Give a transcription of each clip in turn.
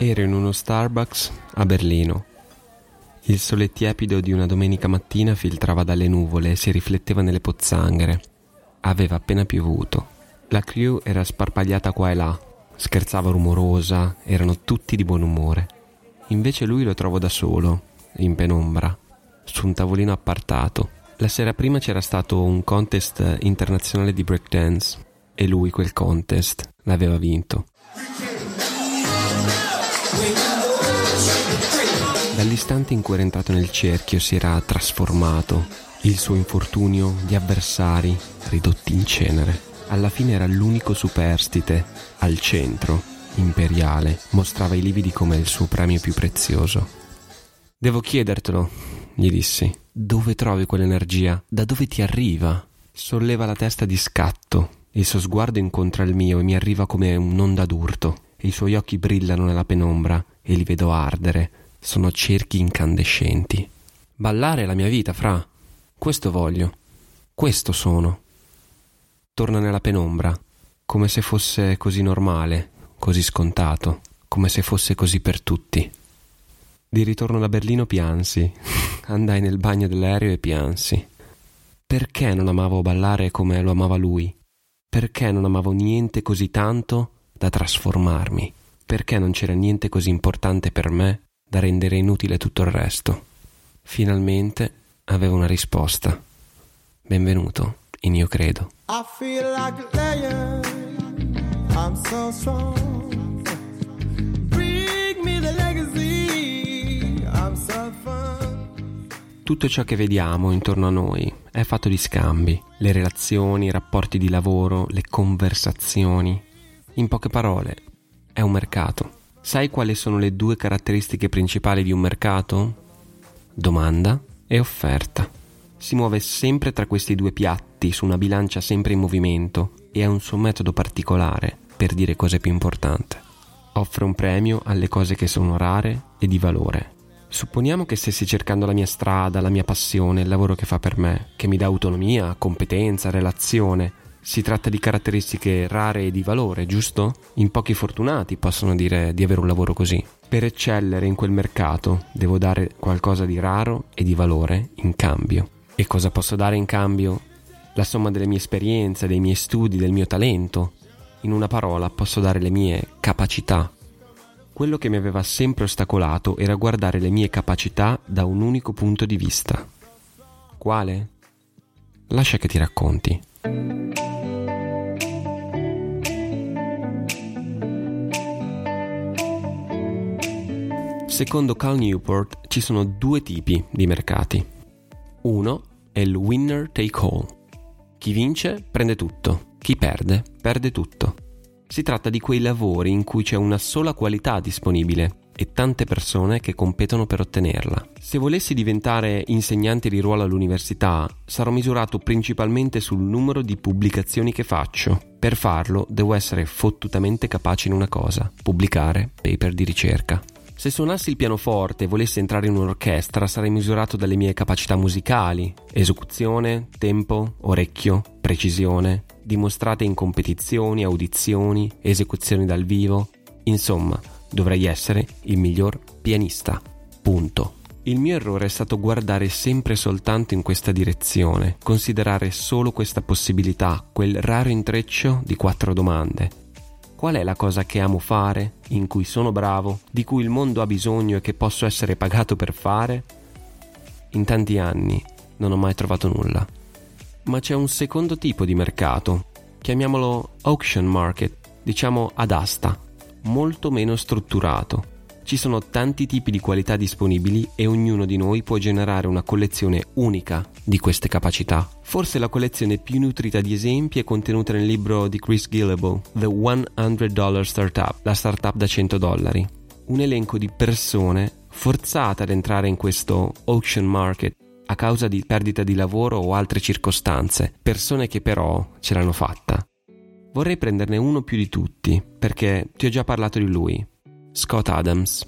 Ero in uno Starbucks a Berlino. Il sole tiepido di una domenica mattina filtrava dalle nuvole e si rifletteva nelle pozzanghere. Aveva appena piovuto. La crew era sparpagliata qua e là, scherzava rumorosa, erano tutti di buon umore. Invece lui lo trovo da solo, in penombra, su un tavolino appartato. La sera prima c'era stato un contest internazionale di breakdance e lui quel contest l'aveva vinto. Dall'istante in cui era entrato nel cerchio si era trasformato, il suo infortunio di avversari ridotti in cenere. Alla fine era l'unico superstite, al centro, imperiale, mostrava i lividi come il suo premio più prezioso. Devo chiedertelo, gli dissi, dove trovi quell'energia? Da dove ti arriva? Solleva la testa di scatto, il suo sguardo incontra il mio e mi arriva come un'onda d'urto, i suoi occhi brillano nella penombra e li vedo ardere, sono cerchi incandescenti. Ballare è la mia vita, fra. Questo voglio. Questo sono. Torna nella penombra, come se fosse così normale, così scontato, come se fosse così per tutti. Di ritorno da Berlino piansi. Andai nel bagno dell'aereo e piansi. Perché non amavo ballare come lo amava lui? Perché non amavo niente così tanto da trasformarmi? Perché non c'era niente così importante per me da rendere inutile tutto il resto. Finalmente avevo una risposta. Benvenuto in Io Credo. I feel like a. I'm so strong. Bring me the legacy. I'm so fun. Tutto ciò che vediamo intorno a noi è fatto di scambi, le relazioni, i rapporti di lavoro, le conversazioni. In poche parole, è un mercato. Sai quali sono le due caratteristiche principali di un mercato? Domanda e offerta. Si muove sempre tra questi due piatti su una bilancia sempre in movimento e ha un suo metodo particolare per dire cosa è più importante. Offre un premio alle cose che sono rare e di valore. Supponiamo che stessi cercando la mia strada, la mia passione, il lavoro che fa per me, che mi dà autonomia, competenza, relazione, si tratta di caratteristiche rare e di valore, giusto? In pochi fortunati possono dire di avere un lavoro così. Per eccellere in quel mercato devo dare qualcosa di raro e di valore in cambio. E cosa posso dare in cambio? La somma delle mie esperienze, dei miei studi, del mio talento. In una parola posso dare le mie capacità. Quello che mi aveva sempre ostacolato era guardare le mie capacità da un unico punto di vista. Quale? Lascia che ti racconti. Secondo Cal Newport ci sono due tipi di mercati. Uno è il winner take all. Chi vince prende tutto, chi perde perde tutto. Si tratta di quei lavori in cui c'è una sola qualità disponibile e tante persone che competono per ottenerla. Se volessi diventare insegnante di ruolo all'università, sarò misurato principalmente sul numero di pubblicazioni che faccio. Per farlo devo essere fottutamente capace in una cosa, pubblicare paper di ricerca. Se suonassi il pianoforte e volessi entrare in un'orchestra sarei misurato dalle mie capacità musicali, esecuzione, tempo, orecchio, precisione, dimostrate in competizioni, audizioni, esecuzioni dal vivo. Insomma, dovrei essere il miglior pianista. Punto. Il mio errore è stato guardare sempre soltanto in questa direzione, considerare solo questa possibilità, quel raro intreccio di quattro domande Qual è la cosa che amo fare, in cui sono bravo, di cui il mondo ha bisogno e che posso essere pagato per fare? In tanti anni non ho mai trovato nulla. Ma c'è un secondo tipo di mercato, chiamiamolo auction market, diciamo ad asta, molto meno strutturato. Ci sono tanti tipi di qualità disponibili e ognuno di noi può generare una collezione unica di queste capacità. Forse la collezione più nutrita di esempi è contenuta nel libro di Chris Gillable, The 100 Dollar Startup, la startup da 100 dollari. Un elenco di persone forzate ad entrare in questo auction market a causa di perdita di lavoro o altre circostanze, persone che però ce l'hanno fatta. Vorrei prenderne uno più di tutti, perché ti ho già parlato di lui, Scott Adams.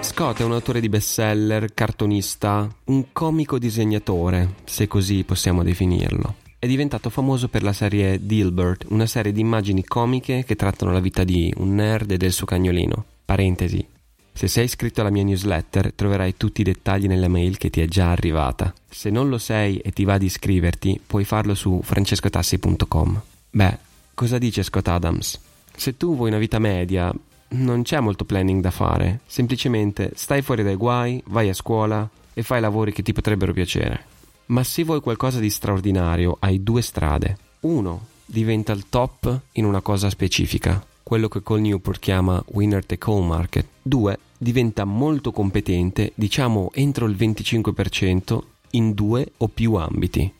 Scott è un autore di bestseller, cartonista, un comico disegnatore, se così possiamo definirlo. È diventato famoso per la serie Dilbert, una serie di immagini comiche che trattano la vita di un nerd e del suo cagnolino. Parentesi, se sei iscritto alla mia newsletter troverai tutti i dettagli nella mail che ti è già arrivata. Se non lo sei e ti va di iscriverti, puoi farlo su francescotassi.com. Beh, cosa dice Scott Adams? Se tu vuoi una vita media, non c'è molto planning da fare. Semplicemente stai fuori dai guai, vai a scuola e fai lavori che ti potrebbero piacere. Ma se vuoi qualcosa di straordinario, hai due strade. Uno, diventa il top in una cosa specifica quello che Cole Newport chiama winner take all market. 2. Diventa molto competente, diciamo entro il 25%, in due o più ambiti.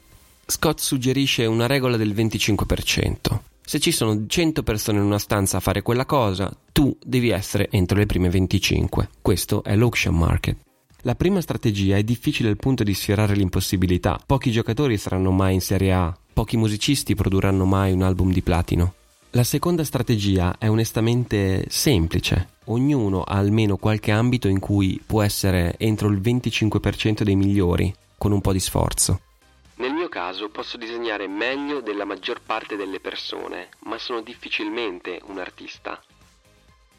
Scott suggerisce una regola del 25%. Se ci sono 100 persone in una stanza a fare quella cosa, tu devi essere entro le prime 25. Questo è l'auction market. La prima strategia è difficile al punto di sfiorare l'impossibilità. Pochi giocatori saranno mai in Serie A, pochi musicisti produrranno mai un album di platino. La seconda strategia è onestamente semplice. Ognuno ha almeno qualche ambito in cui può essere entro il 25% dei migliori, con un po' di sforzo. Nel mio caso posso disegnare meglio della maggior parte delle persone, ma sono difficilmente un artista.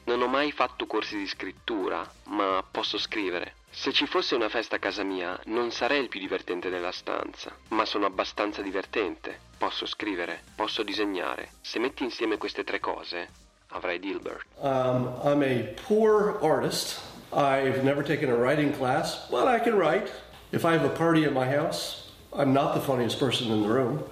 Non ho mai fatto corsi di scrittura, ma posso scrivere. Se ci fosse una festa a casa mia, non sarei il più divertente della stanza, ma sono abbastanza divertente. Posso scrivere, posso disegnare. Se metti insieme queste tre cose, avrai Dilbert. Um, I'm a poor artist. I've never taken a writing class, but I can write. If I have a party at my house, I'm not the funniest person in the room,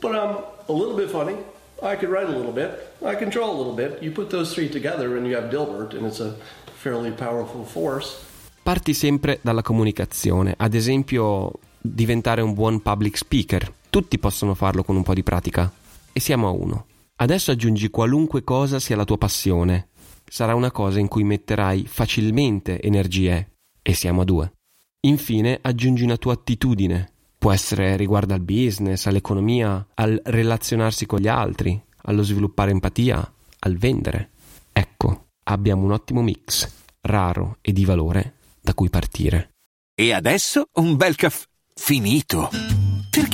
but I'm a little bit funny. I can write a little bit. I can draw a little bit. You put those three together and you have Dilbert, and it's a fairly powerful force. Parti sempre dalla comunicazione, ad esempio diventare un buon public speaker. Tutti possono farlo con un po' di pratica. E siamo a uno. Adesso aggiungi qualunque cosa sia la tua passione. Sarà una cosa in cui metterai facilmente energie. E siamo a due. Infine aggiungi una tua attitudine. Può essere riguardo al business, all'economia, al relazionarsi con gli altri, allo sviluppare empatia, al vendere. Ecco, abbiamo un ottimo mix, raro e di valore da cui partire. E adesso un bel caffè finito.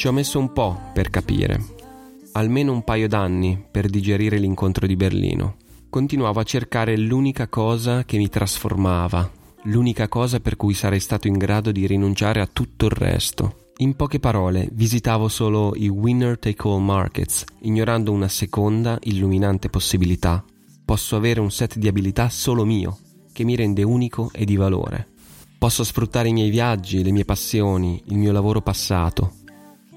Ci ho messo un po' per capire, almeno un paio d'anni per digerire l'incontro di Berlino. Continuavo a cercare l'unica cosa che mi trasformava, l'unica cosa per cui sarei stato in grado di rinunciare a tutto il resto. In poche parole, visitavo solo i winner take all markets, ignorando una seconda illuminante possibilità. Posso avere un set di abilità solo mio, che mi rende unico e di valore. Posso sfruttare i miei viaggi, le mie passioni, il mio lavoro passato.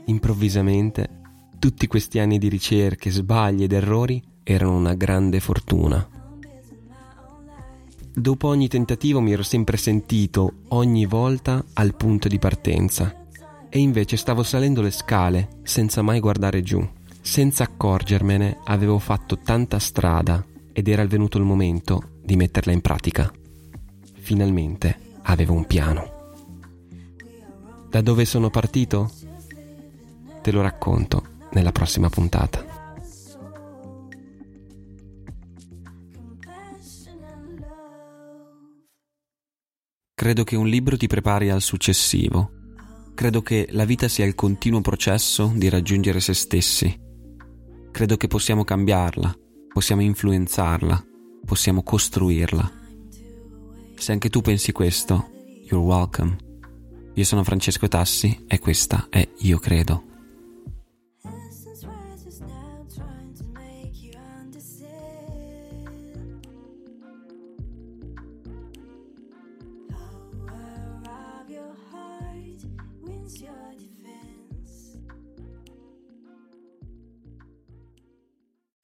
Improvvisamente, tutti questi anni di ricerche, sbagli ed errori erano una grande fortuna. Dopo ogni tentativo mi ero sempre sentito, ogni volta, al punto di partenza. E invece stavo salendo le scale senza mai guardare giù. Senza accorgermene avevo fatto tanta strada, ed era venuto il momento di metterla in pratica. Finalmente avevo un piano. Da dove sono partito? Te lo racconto nella prossima puntata. Credo che un libro ti prepari al successivo. Credo che la vita sia il continuo processo di raggiungere se stessi. Credo che possiamo cambiarla, possiamo influenzarla, possiamo costruirla. Se anche tu pensi questo, you're welcome. Io sono Francesco Tassi e questa è Io Credo.